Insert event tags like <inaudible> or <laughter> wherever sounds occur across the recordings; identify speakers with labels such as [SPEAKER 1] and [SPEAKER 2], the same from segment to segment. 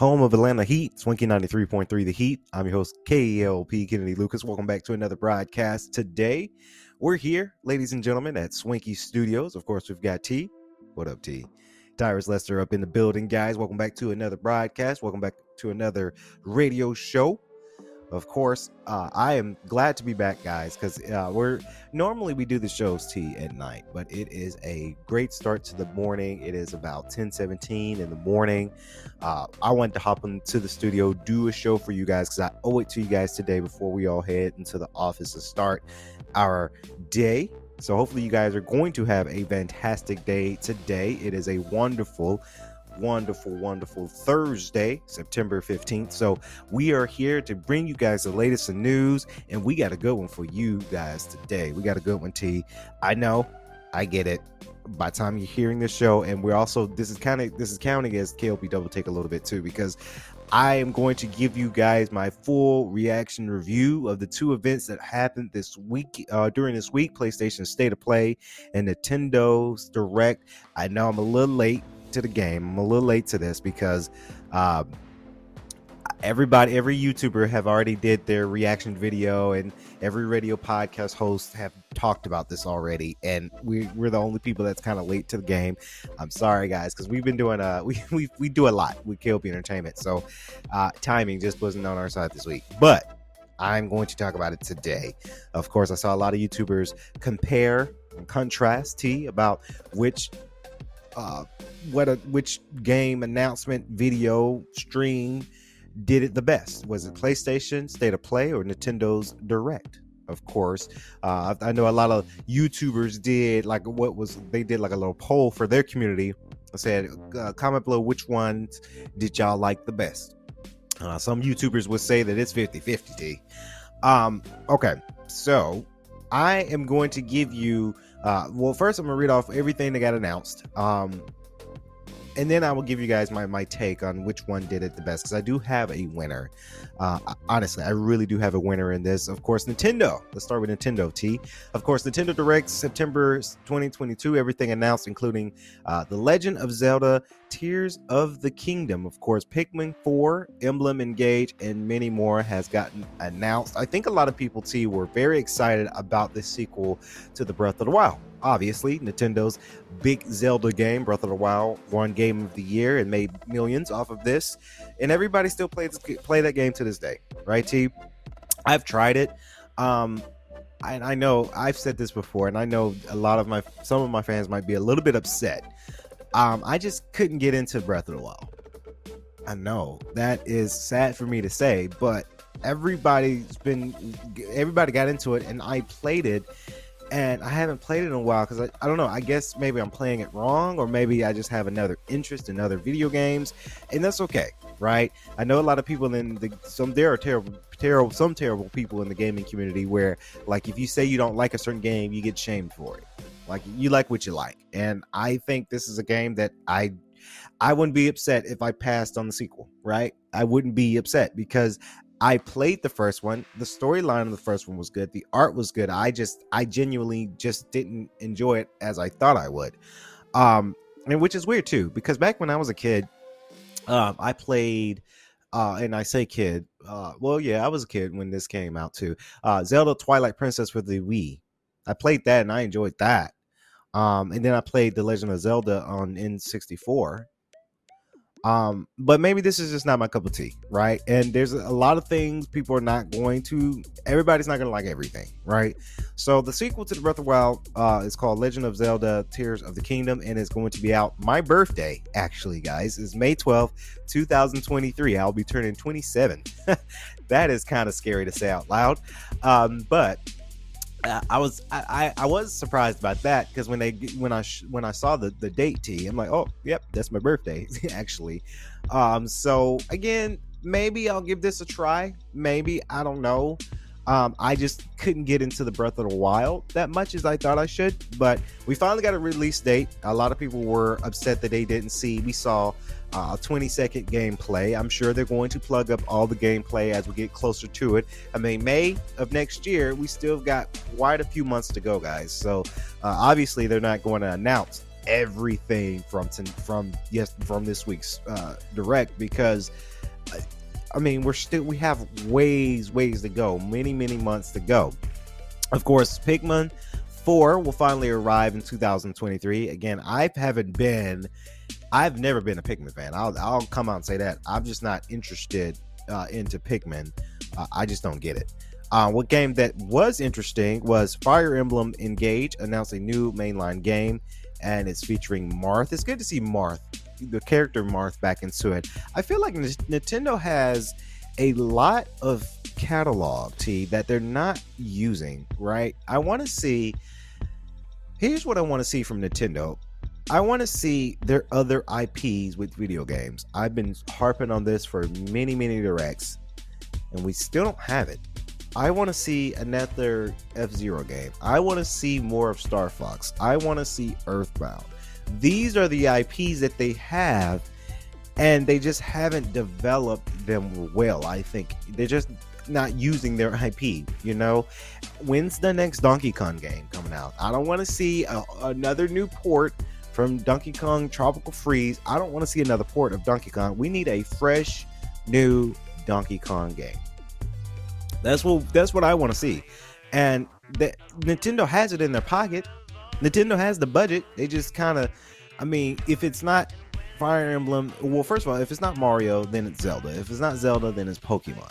[SPEAKER 1] home of Atlanta Heat, Swanky 93.3 The Heat. I'm your host, KLP Kennedy Lucas. Welcome back to another broadcast. Today, we're here, ladies and gentlemen, at Swanky Studios. Of course, we've got T. What up, T? Tyrus Lester up in the building, guys. Welcome back to another broadcast. Welcome back to another radio show of course uh, i am glad to be back guys because uh, we're normally we do the shows tea at night but it is a great start to the morning. It is about 10 17 in the morning. Uh, i wanted to hop into the studio do a show for you guys because i owe it to you guys today before we all head into the office to start our day. So hopefully you guys are going to have a fantastic day today. It is a wonderful wonderful, wonderful Thursday, September 15th. So we are here to bring you guys the latest in news, and we got a good one for you guys today. We got a good one, T. I know, I get it. By time you're hearing this show, and we're also this is kind of this is counting as KLP double take a little bit too, because I am going to give you guys my full reaction review of the two events that happened this week uh, during this week PlayStation State of Play and Nintendo's Direct. I know I'm a little late to the game. I'm a little late to this because um, everybody, every YouTuber have already did their reaction video, and every radio podcast host have talked about this already. And we we're the only people that's kind of late to the game. I'm sorry, guys, because we've been doing a <laughs> we we we do a lot with KLP Entertainment, so uh, timing just wasn't on our side this week, but. I'm going to talk about it today. Of course, I saw a lot of YouTubers compare and contrast T about which uh, what a which game announcement video stream did it the best? Was it PlayStation State of Play or Nintendo's Direct? Of course, uh, I know a lot of YouTubers did like what was they did like a little poll for their community. I said, uh, comment below which ones did y'all like the best. Uh, some YouTubers would say that it's 50 50. Um, okay, so I am going to give you uh, well, first I'm gonna read off everything that got announced. Um, and then I will give you guys my my take on which one did it the best because I do have a winner. Uh, honestly, I really do have a winner in this. Of course, Nintendo. Let's start with Nintendo. T. Of course, Nintendo Direct September 2022. Everything announced, including uh, the Legend of Zelda: Tears of the Kingdom. Of course, Pikmin 4, Emblem Engage, and many more has gotten announced. I think a lot of people, T, were very excited about this sequel to the Breath of the Wild obviously Nintendo's big Zelda game, Breath of the Wild, won Game of the Year and made millions off of this, and everybody still plays play that game to this day, right? T. I've tried it. Um, and I know I've said this before, and I know a lot of my some of my fans might be a little bit upset. Um, I just couldn't get into Breath of the Wild. I know that is sad for me to say, but everybody's been everybody got into it, and I played it, and I haven't played it in a while because I, I don't know. I guess maybe I'm playing it wrong, or maybe I just have another interest in other video games, and that's okay, right? I know a lot of people in the some there are terrible, terrible, some terrible people in the gaming community where like if you say you don't like a certain game, you get shamed for it. Like you like what you like, and I think this is a game that I I wouldn't be upset if I passed on the sequel, right? I wouldn't be upset because I played the first one. The storyline of the first one was good. The art was good. I just, I genuinely just didn't enjoy it as I thought I would. Um, and which is weird too, because back when I was a kid, um, I played, uh, and I say kid, uh, well, yeah, I was a kid when this came out too. Uh, Zelda Twilight Princess for the Wii. I played that and I enjoyed that. Um, and then I played The Legend of Zelda on N64 um, but maybe this is just not my cup of tea, right? And there's a lot of things people are not going to. Everybody's not going to like everything, right? So the sequel to the Breath of the Wild uh, is called Legend of Zelda: Tears of the Kingdom, and it's going to be out my birthday. Actually, guys, is May 12th, 2023. I'll be turning 27. <laughs> that is kind of scary to say out loud, um, but I was I, I was surprised about that because when they when I when I saw the the date T I'm like oh yep that's my birthday <laughs> actually. Um so again maybe I'll give this a try. Maybe I don't know um I just couldn't get into the Breath of the Wild that much as I thought I should but we finally got a release date a lot of people were upset that they didn't see we saw uh, 20 second gameplay. I'm sure they're going to plug up all the gameplay as we get closer to it. I mean, May of next year, we still got quite a few months to go, guys. So uh, obviously, they're not going to announce everything from from yes from this week's uh, direct because uh, I mean we're still we have ways ways to go, many many months to go. Of course, Pikmin 4 will finally arrive in 2023. Again, I haven't been I've never been a Pikmin fan. I'll I'll come out and say that. I'm just not interested uh, into Pikmin. Uh, I just don't get it. Uh, what game that was interesting was Fire Emblem Engage announced a new mainline game, and it's featuring Marth. It's good to see Marth, the character Marth, back into it. I feel like N- Nintendo has a lot of catalog T that they're not using. Right? I want to see. Here's what I want to see from Nintendo. I want to see their other IPs with video games. I've been harping on this for many, many directs, and we still don't have it. I want to see another F Zero game. I want to see more of Star Fox. I want to see Earthbound. These are the IPs that they have, and they just haven't developed them well. I think they're just not using their IP. You know, when's the next Donkey Kong game coming out? I don't want to see a, another new port from Donkey Kong Tropical Freeze. I don't want to see another port of Donkey Kong. We need a fresh, new Donkey Kong game. That's what that's what I want to see. And that Nintendo has it in their pocket. Nintendo has the budget. They just kind of I mean, if it's not Fire Emblem, well, first of all, if it's not Mario, then it's Zelda. If it's not Zelda, then it's Pokemon.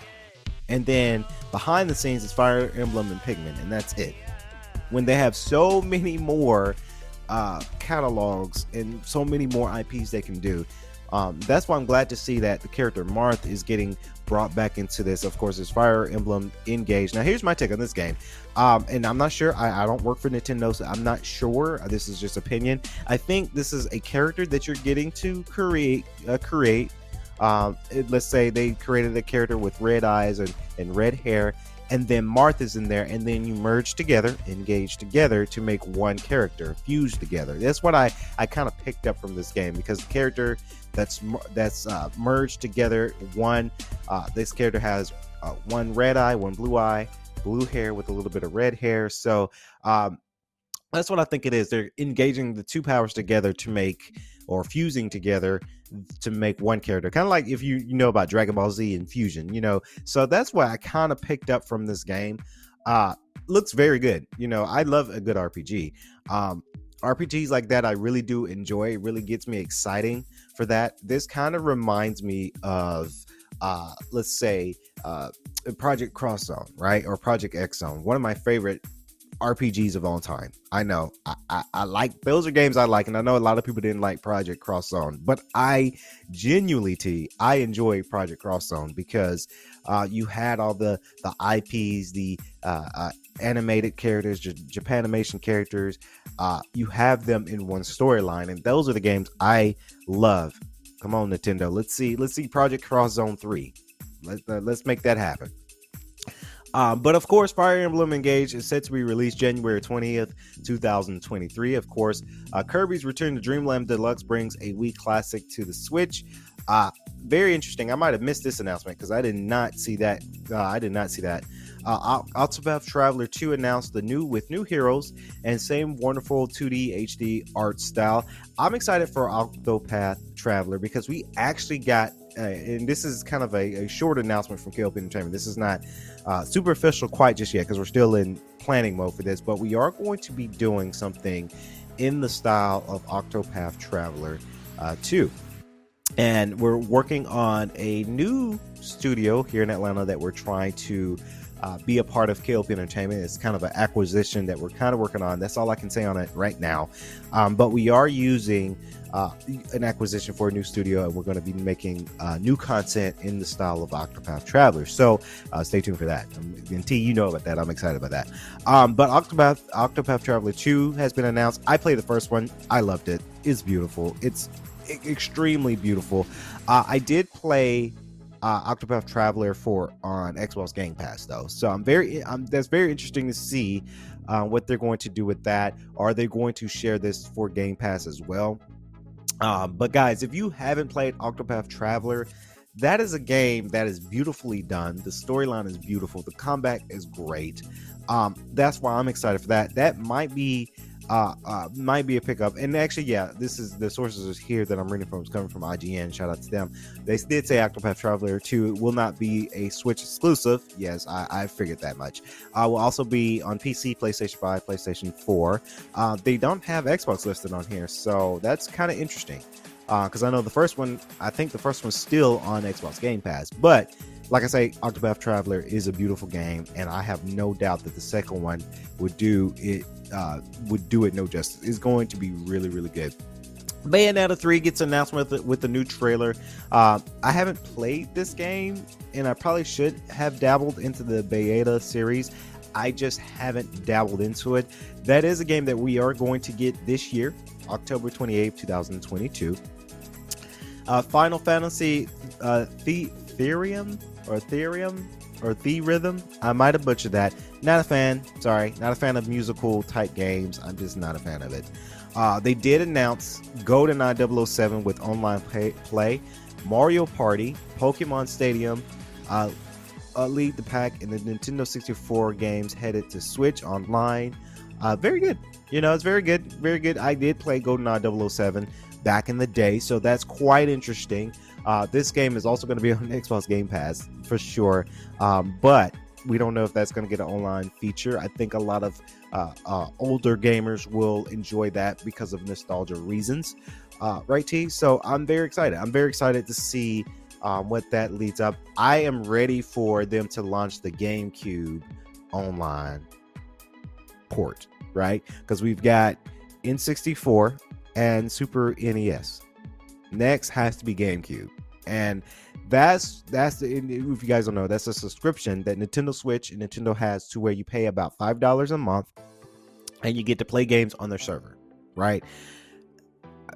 [SPEAKER 1] And then behind the scenes is Fire Emblem and Pikmin, and that's it. When they have so many more uh, catalogs and so many more IPs they can do. Um, that's why I'm glad to see that the character Marth is getting brought back into this. Of course, it's Fire Emblem Engage. Now, here's my take on this game. Um, and I'm not sure. I, I, don't work for Nintendo, so I'm not sure. This is just opinion. I think this is a character that you're getting to create. Uh, create. Um, let's say they created a character with red eyes and, and red hair, and then Marth's in there, and then you merge together, engage together to make one character, fuse together. That's what I I kind of picked up from this game because the character that's that's uh, merged together. One, uh, this character has uh, one red eye, one blue eye, blue hair with a little bit of red hair. So um, that's what I think it is. They're engaging the two powers together to make or fusing together to make one character. Kind of like if you you know about Dragon Ball Z and Fusion, you know. So that's what I kind of picked up from this game. Uh looks very good. You know, I love a good RPG. Um RPGs like that I really do enjoy. It really gets me exciting for that. This kind of reminds me of uh let's say uh Project Cross Zone, right? Or Project X Zone. One of my favorite RPGs of all time. I know. I, I, I, like those are games I like, and I know a lot of people didn't like Project Cross Zone, but I genuinely, T, I enjoy Project Cross Zone because uh, you had all the the IPs, the uh, uh, animated characters, J- Japanimation characters. Uh, you have them in one storyline, and those are the games I love. Come on, Nintendo. Let's see. Let's see Project Cross Zone three. Let, let's make that happen. Um, but of course, Fire Emblem Engage is set to be released January 20th, 2023. Of course, uh, Kirby's Return to Dreamland Deluxe brings a Wii classic to the Switch. Uh, very interesting. I might have missed this announcement because I did not see that. Uh, I did not see that. Uh, Octopath Traveler 2 announced the new with new heroes and same wonderful 2D HD art style. I'm excited for Octopath Traveler because we actually got uh, and this is kind of a, a, short announcement from KLP Entertainment. This is not uh, super official quite just yet because we're still in planning mode for this, but we are going to be doing something in the style of Octopath Traveler uh, 2. And we're working on a new studio here in Atlanta that we're trying to uh, be a part of KLP Entertainment. It's kind of an acquisition that we're kind of working on. That's all I can say on it right now. Um, but we are using uh, an acquisition for a new studio, and we're going to be making uh, new content in the style of Octopath Traveler. So uh, stay tuned for that. Um, and T, you know about that. I'm excited about that. Um, but Octopath Octopath Traveler 2 has been announced. I played the first one. I loved it. It's beautiful. It's extremely beautiful. Uh, I did play uh, Octopath Traveler for on Xbox Game Pass though, so I'm very um, that's very interesting to see uh, what they're going to do with that. Are they going to share this for Game Pass as well? Um, but guys, if you haven't played Octopath Traveler, that is a game that is beautifully done. The storyline is beautiful. The combat is great. Um, that's why I'm excited for that. That might be uh, uh, might be a pickup. And actually, yeah, this is the sources here that I'm reading from is coming from IGN. Shout out to them. They did say Octopath Traveler 2 will not be a Switch exclusive. Yes, I, I figured that much. Uh, will also be on PC, PlayStation 5, PlayStation 4. Uh, they don't have Xbox listed on here, so that's kind of interesting. Because uh, I know the first one, I think the first one's still on Xbox Game Pass, but like I say, Octopath Traveler is a beautiful game, and I have no doubt that the second one would do it uh, would do it no justice. It's going to be really, really good. Bayonetta 3 gets announced with with the new trailer. Uh, I haven't played this game, and I probably should have dabbled into the Bayonetta series. I just haven't dabbled into it. That is a game that we are going to get this year, October 28th, 2022. Uh, Final Fantasy uh, the- or Ethereum or The Rhythm. I might have butchered that. Not a fan. Sorry, not a fan of musical type games. I'm just not a fan of it. Uh, they did announce GoldenEye 007 with online play, Mario Party, Pokemon Stadium, uh, uh, lead the pack in the Nintendo 64 games headed to Switch online. Uh, very good. You know, it's very good. Very good. I did play GoldenEye 007 back in the day, so that's quite interesting. Uh, this game is also going to be <laughs> on Xbox Game Pass for sure, um, but we don't know if that's going to get an online feature. I think a lot of uh, uh, older gamers will enjoy that because of nostalgia reasons, uh, right, T? So I'm very excited. I'm very excited to see um, what that leads up. I am ready for them to launch the GameCube online port, right? Because we've got N64 and Super NES. Next has to be GameCube, and that's that's the, if you guys don't know, that's a subscription that Nintendo Switch and Nintendo has to where you pay about five dollars a month, and you get to play games on their server, right?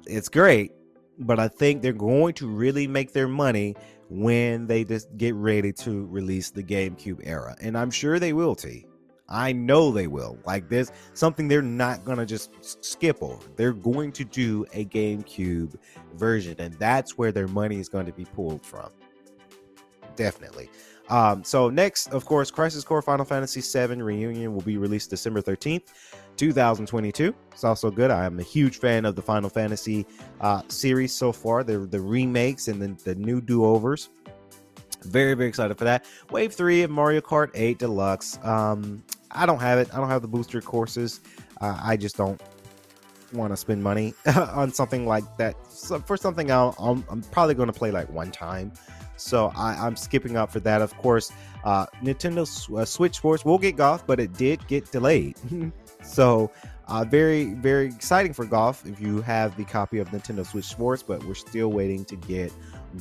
[SPEAKER 1] It's great, but I think they're going to really make their money when they just get ready to release the GameCube era, and I'm sure they will. T. I know they will. Like this, something they're not gonna just skip over. They're going to do a GameCube version, and that's where their money is going to be pulled from. Definitely. Um, so next, of course, Crisis Core Final Fantasy VII Reunion will be released December 13th, 2022. It's also good. I am a huge fan of the Final Fantasy uh, series so far. The the remakes and the, the new do-overs. Very, very excited for that. Wave 3 of Mario Kart 8 Deluxe. Um, I don't have it. I don't have the booster courses. Uh, I just don't want to spend money <laughs> on something like that. So for something i am probably going to play like one time. So I, am skipping up for that. Of course, uh, Nintendo uh, Switch Sports will get golf, but it did get delayed. <laughs> so uh, very, very exciting for golf if you have the copy of Nintendo Switch Sports, but we're still waiting to get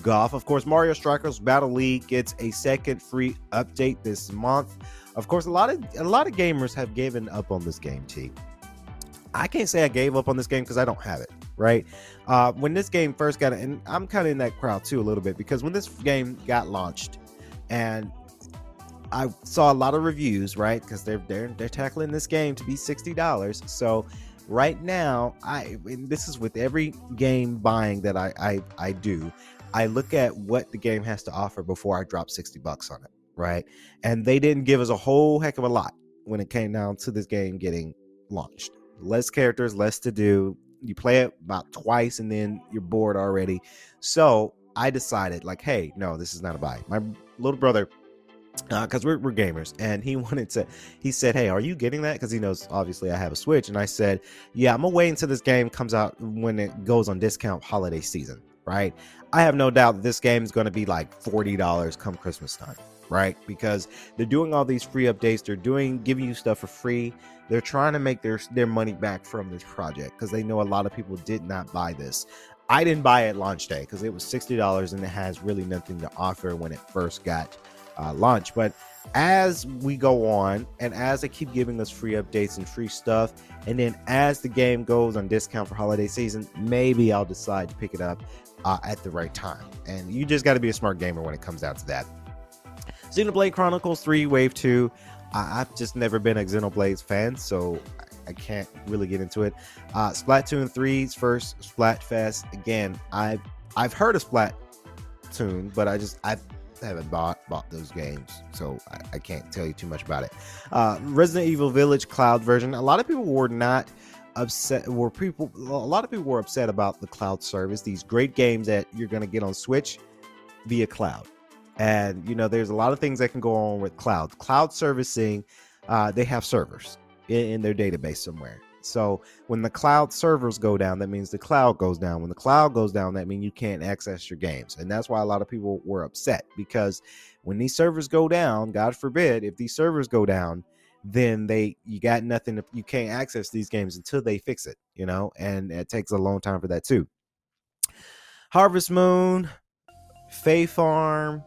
[SPEAKER 1] golf. Of course, Mario Strikers Battle League gets a second free update this month. Of course, a lot of a lot of gamers have given up on this game. T. I can't say I gave up on this game because I don't have it. Right uh, when this game first got, and I'm kind of in that crowd too a little bit because when this game got launched, and I saw a lot of reviews, right? Because they're they're they're tackling this game to be sixty dollars. So right now, I this is with every game buying that I, I I do. I look at what the game has to offer before I drop sixty bucks on it right? And they didn't give us a whole heck of a lot when it came down to this game getting launched. Less characters, less to do. You play it about twice and then you're bored already. So I decided, like, hey, no, this is not a buy. My little brother because uh, we're, we're gamers and he <laughs> wanted to he said hey are you getting that because he knows obviously i have a switch and i said yeah i'm gonna wait until this game comes out when it goes on discount holiday season right i have no doubt this game is going to be like $40 come christmas time right? Because they're doing all these free updates, they're doing giving you stuff for free. They're trying to make their their money back from this project because they know a lot of people did not buy this. I didn't buy it launch day because it was sixty dollars and it has really nothing to offer when it first got uh, launched. But as we go on and as they keep giving us free updates and free stuff, and then as the game goes on discount for holiday season, maybe I'll decide to pick it up uh, at the right time. And you just got to be a smart gamer when it comes down to that. Xenoblade Chronicles 3 Wave 2. I, have just never been a Xenoblade fan, so I, I can't really get into it. Uh, Splatoon 3's first Splatfest. Again, I've I've heard of Splatoon, but I just I haven't bought bought those games, so I, I can't tell you too much about it. Uh, Resident Evil Village Cloud version. A lot of people were not upset were people a lot of people were upset about the cloud service these great games that you're going to get on switch via cloud and you know there's a lot of things that can go on with cloud. Cloud servicing uh, they have servers in, in their database somewhere. So when the cloud servers go down that means the cloud goes down. When the cloud goes down that means you can't access your games. And that's why a lot of people were upset because when these servers go down god forbid if these servers go down then they you got nothing to, you can't access these games until they fix it you know? And it takes a long time for that too. Harvest moon Fae Farm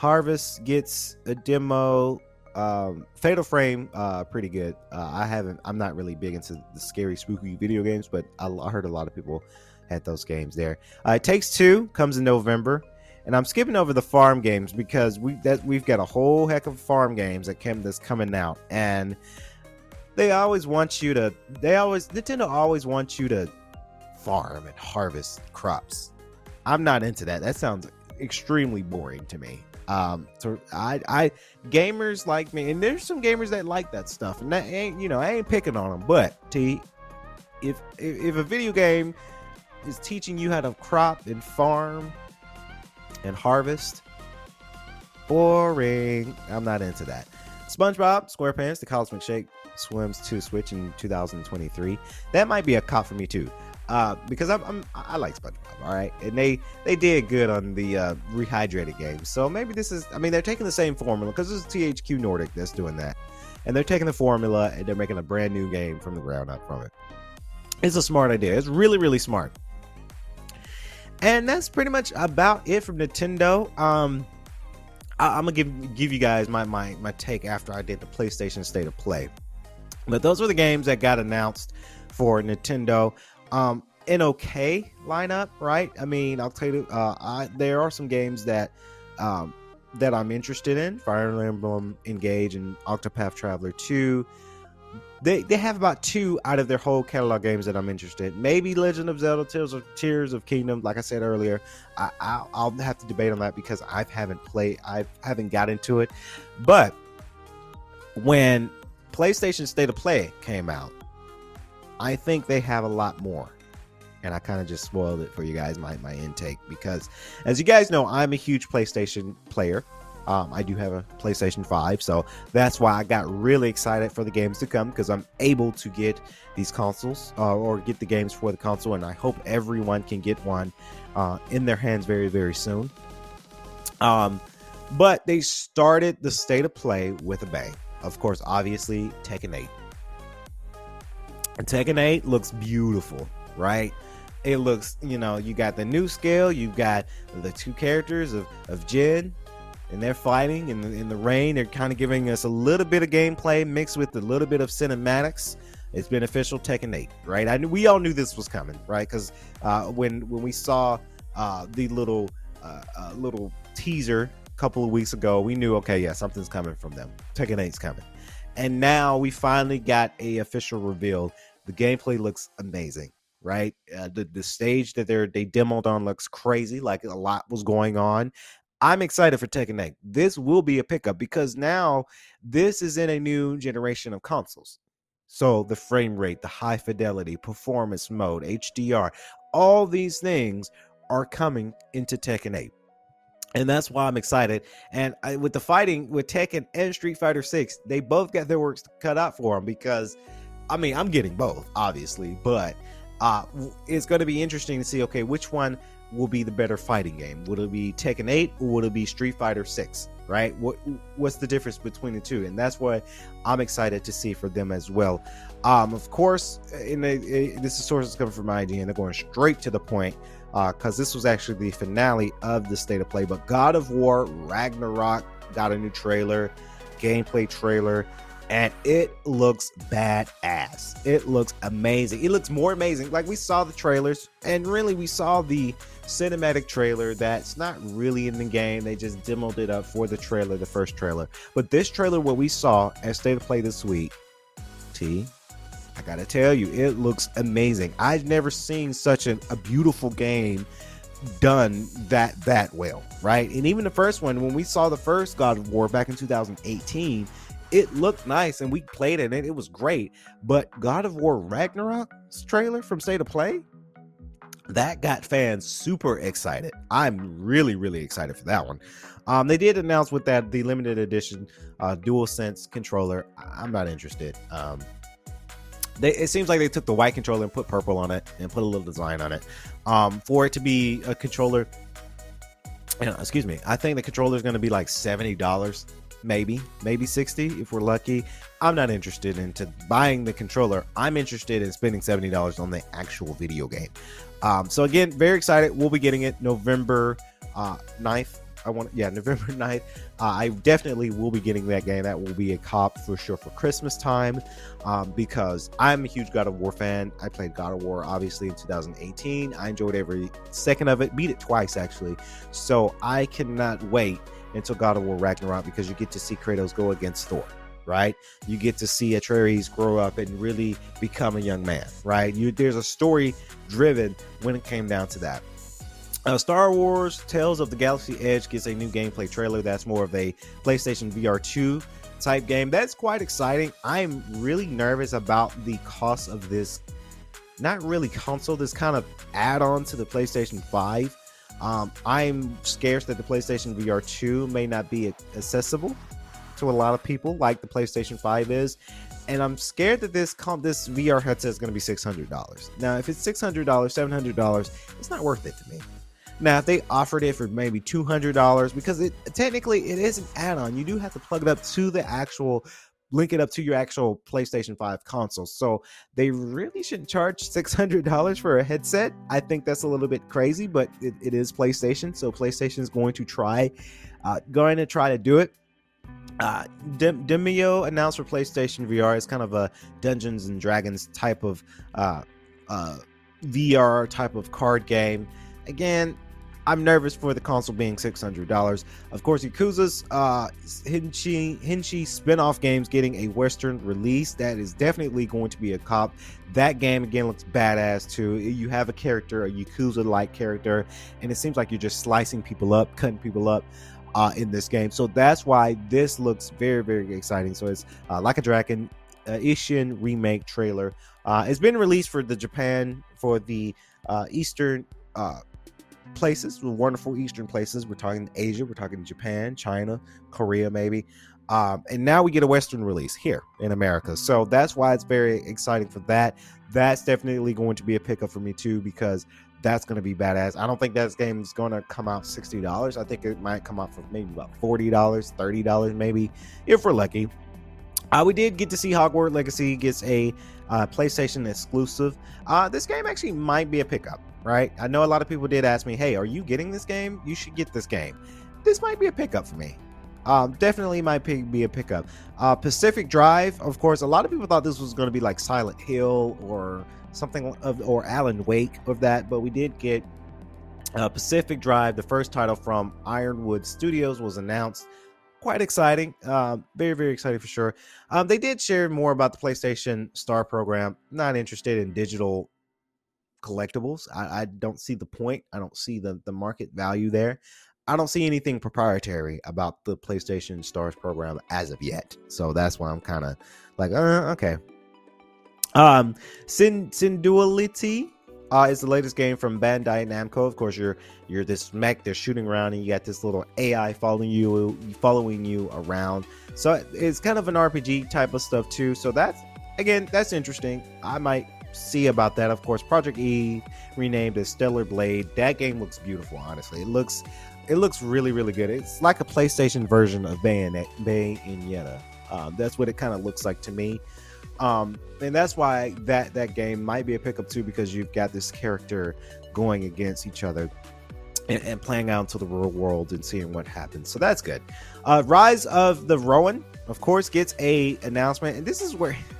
[SPEAKER 1] harvest gets a demo um fatal frame uh pretty good uh i haven't i'm not really big into the scary spooky video games but i, I heard a lot of people had those games there uh, it takes two comes in november and I'm skipping over the farm games because we that we've got a whole heck of farm games that came that's coming out, and they always want you to. They always Nintendo always wants you to farm and harvest crops. I'm not into that. That sounds extremely boring to me. Um, so I, I gamers like me, and there's some gamers that like that stuff, and that ain't you know I ain't picking on them, but T, if if, if a video game is teaching you how to crop and farm and Harvest. Boring. I'm not into that. SpongeBob SquarePants, the Cosmic Shake swims to Switch in 2023. That might be a cop for me too, uh, because I'm, I'm, i like SpongeBob. All right, and they they did good on the uh, rehydrated game. So maybe this is. I mean, they're taking the same formula because it's THQ Nordic that's doing that, and they're taking the formula and they're making a brand new game from the ground up from it. It's a smart idea. It's really really smart. And that's pretty much about it from Nintendo. Um, I, am gonna give give you guys my, my my take after I did the PlayStation State of Play. But those were the games that got announced for Nintendo. Um, an okay lineup, right? I mean, I'll tell you, uh, I, there are some games that um, that I'm interested in: Fire Emblem Engage and Octopath Traveler 2 they they have about two out of their whole catalog games that I'm interested. In. Maybe Legend of Zelda: Tears of Tears of Kingdom. Like I said earlier, I, I'll, I'll have to debate on that because I haven't played. I haven't got into it. But when PlayStation State of Play came out, I think they have a lot more. And I kind of just spoiled it for you guys, my, my intake, because as you guys know, I'm a huge PlayStation player. Um, I do have a PlayStation 5, so that's why I got really excited for the games to come because I'm able to get these consoles uh, or get the games for the console, and I hope everyone can get one uh, in their hands very, very soon. Um, but they started the state of play with a bang. Of course, obviously, Tekken 8. Tekken 8 looks beautiful, right? It looks, you know, you got the new scale, you've got the two characters of, of Jin and they're fighting in the, in the rain. They're kind of giving us a little bit of gameplay mixed with a little bit of cinematics. It's beneficial. Tekken 8, right? I knew we all knew this was coming, right? Because uh, when when we saw uh, the little uh, uh, little teaser a couple of weeks ago, we knew okay, yeah, something's coming from them. Tekken 8's coming, and now we finally got a official reveal. The gameplay looks amazing right? Uh, the the stage that they're they demoed on looks crazy, like a lot was going on. I'm excited for Tekken 8. This will be a pickup because now this is in a new generation of consoles. So the frame rate, the high fidelity, performance mode, HDR, all these things are coming into Tekken 8. And that's why I'm excited. And I, with the fighting with Tekken and Street Fighter 6, they both got their works cut out for them because I mean, I'm getting both, obviously, but uh, it's going to be interesting to see okay, which one will be the better fighting game? Would it be Tekken 8 or would it be Street Fighter 6? Right? What what's the difference between the two? And that's what I'm excited to see for them as well. Um, of course, in a, a, this is sources coming from IGN. They're going straight to the point because uh, this was actually the finale of the state of play. But God of War Ragnarok got a new trailer, gameplay trailer and it looks badass. It looks amazing. It looks more amazing. Like we saw the trailers, and really we saw the cinematic trailer that's not really in the game. They just demoed it up for the trailer, the first trailer. But this trailer, what we saw at State of Play this week, T, I gotta tell you, it looks amazing. I've never seen such an, a beautiful game done that that well, right? And even the first one, when we saw the first God of War back in 2018 it looked nice and we played it and it was great. But God of War Ragnarok's trailer from State of Play, that got fans super excited. I'm really, really excited for that one. Um, they did announce with that the limited edition uh, Dual Sense controller. I'm not interested. Um, they, it seems like they took the white controller and put purple on it and put a little design on it. Um, for it to be a controller, you know, excuse me, I think the controller is going to be like seventy dollars, maybe, maybe sixty if we're lucky. I'm not interested into buying the controller. I'm interested in spending seventy dollars on the actual video game. Um, so again, very excited. We'll be getting it November uh, 9th I want, yeah, <laughs> November 9th. Uh, I definitely will be getting that game. That will be a cop for sure for Christmas time um, because I'm a huge God of War fan. I played God of War obviously in 2018. I enjoyed every second of it, beat it twice actually. So I cannot wait until God of War Ragnarok because you get to see Kratos go against Thor right? You get to see Atreus grow up and really become a young man, right? You, there's a story driven when it came down to that. Uh, Star Wars Tales of the Galaxy Edge gets a new gameplay trailer that's more of a PlayStation VR 2 type game. That's quite exciting. I'm really nervous about the cost of this, not really console, this kind of add on to the PlayStation 5. Um, I'm scared that the PlayStation VR 2 may not be accessible to a lot of people like the PlayStation 5 is. And I'm scared that this this VR headset is going to be $600. Now, if it's $600, $700, it's not worth it to me. Now, if they offered it for maybe two hundred dollars, because it technically it is an add-on, you do have to plug it up to the actual link it up to your actual PlayStation 5 console. So they really shouldn't charge $600 for a headset. I think that's a little bit crazy, but it, it is PlayStation. So PlayStation is going to try, uh, going to try to do it. Uh, Demeo announced for PlayStation VR. It's kind of a Dungeons and Dragons type of uh, uh, VR type of card game. Again, I'm nervous for the console being $600. Of course, Yakuza's uh, Hinchi, Hinchi spin-off games getting a Western release. That is definitely going to be a cop. That game, again, looks badass too. You have a character, a Yakuza-like character, and it seems like you're just slicing people up, cutting people up. Uh, in this game, so that's why this looks very, very exciting. So it's uh, like a dragon, uh, Ishin remake trailer. Uh, it's been released for the Japan for the uh, Eastern uh, places, wonderful Eastern places. We're talking Asia, we're talking Japan, China, Korea, maybe. Um, and now we get a Western release here in America. So that's why it's very exciting for that. That's definitely going to be a pickup for me too, because that's going to be badass. I don't think that game is going to come out $60. I think it might come out for maybe about $40, $30 maybe, if we're lucky. Uh, we did get to see Hogwarts Legacy gets a uh, PlayStation exclusive. Uh, this game actually might be a pickup right? I know a lot of people did ask me, hey, are you getting this game? You should get this game. This might be a pickup for me. Um, definitely might be a pickup. Uh, Pacific Drive, of course, a lot of people thought this was going to be like Silent Hill or something of, or Alan Wake of that, but we did get uh, Pacific Drive, the first title from Ironwood Studios, was announced. Quite exciting, uh, very very exciting for sure. Um, they did share more about the PlayStation Star program. Not interested in digital collectibles. I, I don't see the point. I don't see the the market value there. I don't see anything proprietary about the PlayStation Stars program as of yet. So that's why I'm kind of like, uh, okay. Um, Sin Synduality uh, is the latest game from Bandai Namco. Of course, you're you're this mech. They're shooting around, and you got this little AI following you, following you around. So it's kind of an RPG type of stuff too. So that's again, that's interesting. I might see about that. Of course, Project E renamed as Stellar Blade. That game looks beautiful. Honestly, it looks it looks really really good. It's like a PlayStation version of Bayonet Bayonetta. Um, that's what it kind of looks like to me. Um, and that's why that that game might be a pickup too because you've got this character going against each other and, and playing out into the real world and seeing what happens. So that's good. Uh, Rise of the Ronin, of course, gets a announcement, and this is where <laughs>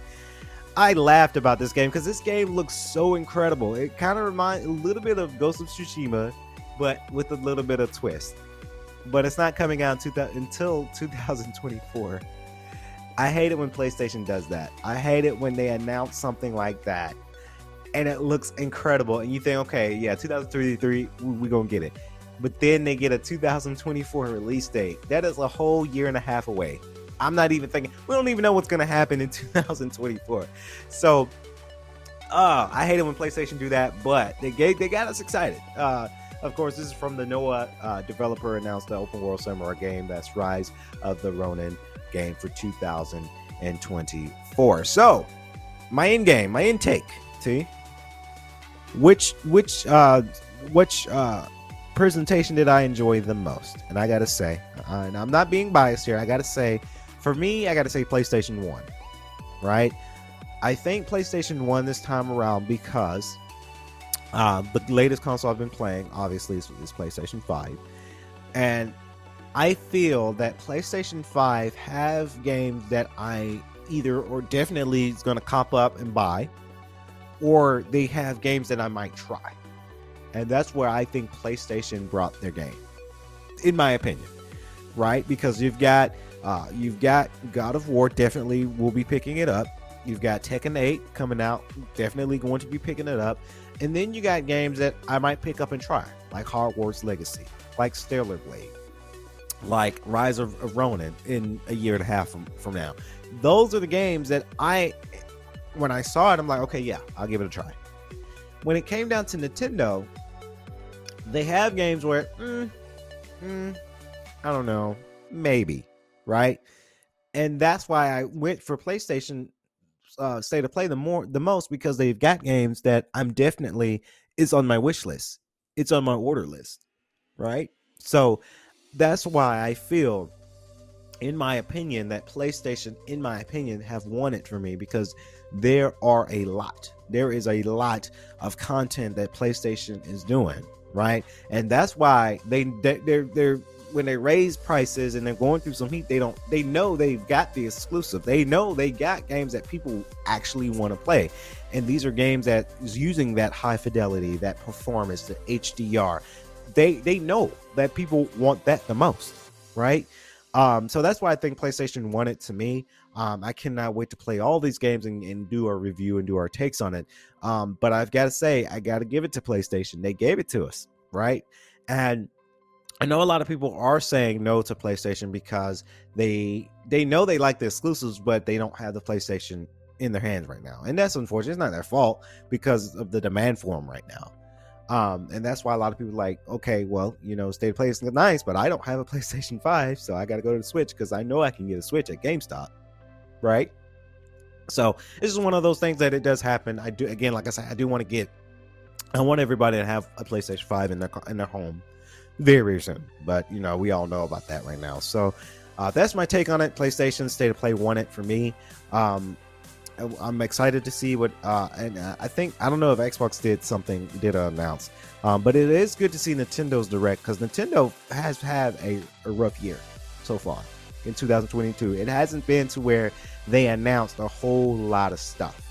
[SPEAKER 1] I laughed about this game because this game looks so incredible. It kind of reminds a little bit of Ghost of Tsushima, but with a little bit of twist. But it's not coming out until <laughs> 2024. I hate it when PlayStation does that. I hate it when they announce something like that and it looks incredible. And you think, okay, yeah, 2033, we're going to get it. But then they get a 2024 release date. That is a whole year and a half away. I'm not even thinking. We don't even know what's going to happen in <laughs> 2024. So, uh, I hate it when PlayStation do that, but they gave, they got us excited. Uh, of course, this is from the Nioh uh, developer announced the open world samurai game that's Rise of the Ronin game for 2024. So, my in game, my intake, T. Which which uh which uh presentation did I enjoy the most? And I gotta say, uh, and I'm not being biased here. I gotta say, for me, I gotta say PlayStation One, right? I think PlayStation One this time around because uh, the latest console I've been playing, obviously, is, is PlayStation Five, and I feel that PlayStation Five have games that I either or definitely is going to cop up and buy, or they have games that I might try. And that's where I think PlayStation brought their game, in my opinion, right? Because you've got uh, you've got God of War, definitely will be picking it up. You've got Tekken 8 coming out, definitely going to be picking it up. And then you got games that I might pick up and try, like Hogwarts Legacy, like Stellar Blade, like Rise of, of Ronin in a year and a half from, from now. Those are the games that I, when I saw it, I'm like, okay, yeah, I'll give it a try. When it came down to Nintendo, they have games where, mm, mm, I don't know, maybe, right? And that's why I went for PlayStation uh, State of Play the more the most because they've got games that I'm definitely is on my wish list. It's on my order list, right? So that's why I feel, in my opinion, that PlayStation, in my opinion, have won it for me because there are a lot. There is a lot of content that PlayStation is doing right? And that's why they they're they're when they raise prices and they're going through some heat, they don't they know they've got the exclusive. They know they got games that people actually want to play. And these are games that is using that high fidelity, that performance, the HDR. They they know that people want that the most, right? Um, so that's why I think PlayStation it to me. Um, I cannot wait to play all these games and, and do our review and do our takes on it. Um, but I've got to say, I got to give it to PlayStation. They gave it to us, right? And I know a lot of people are saying no to PlayStation because they they know they like the exclusives, but they don't have the PlayStation in their hands right now, and that's unfortunate. It's not their fault because of the demand for them right now. Um, and that's why a lot of people like, okay, well, you know, State of Play is nice, but I don't have a <laughs> PlayStation 5, so I got to go to the Switch because I know I can get a Switch at GameStop right? So this is one of those things that it does happen. I do again, like I said, I do want to get. I want everybody to have a PlayStation Five in their in their home very very soon. But you know, we all know about that right now. So uh, that's my take on it. PlayStation State of Play won it for me. Um, I'm excited to see what, uh, and uh, I think I don't know if Xbox did something, did announce, um, but it is good to see Nintendo's direct because Nintendo has had a, a rough year so far in 2022. It hasn't been to where they announced a whole lot of stuff.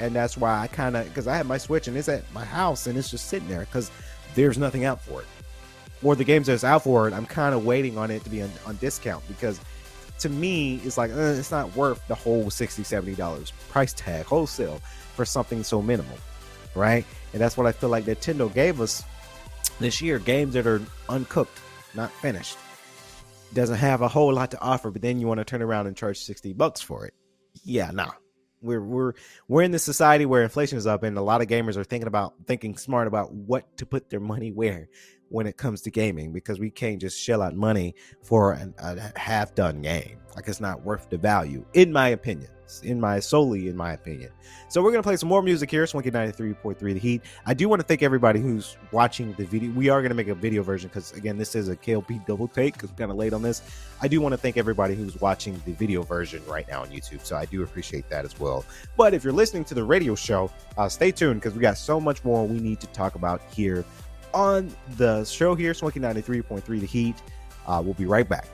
[SPEAKER 1] And that's why I kind of, because I have my Switch and it's at my house and it's just sitting there because there's nothing out for it. Or the games that's out for it, I'm kind of waiting on it to be on, on discount because to me, it's like, uh, it's not worth the whole $60, $70 price tag wholesale for something so minimal. Right. And that's what I feel like Nintendo gave us this year games that are uncooked, not finished doesn't have a whole lot to offer, but then you want to turn around and charge 60 bucks for it. Yeah, nah. We're we're we're in this society where inflation is up and a lot of gamers are thinking about thinking smart about what to put their money where when it comes to gaming because we can't just shell out money for an, a half done game. Like it's not worth the value, in my opinion in my solely in my opinion. So we're gonna play some more music here, Swanky 93.3 The Heat. I do want to thank everybody who's watching the video. We are gonna make a video version because again, this is a KLP double take because we're kind of late on this. I do want to thank everybody who's watching the video version right now on YouTube. So I do appreciate that as well. But if you're listening to the radio show, uh, stay tuned because we got so much more we need to talk about here on the show here, Swanky 93.3 The Heat. Uh, we'll be right back.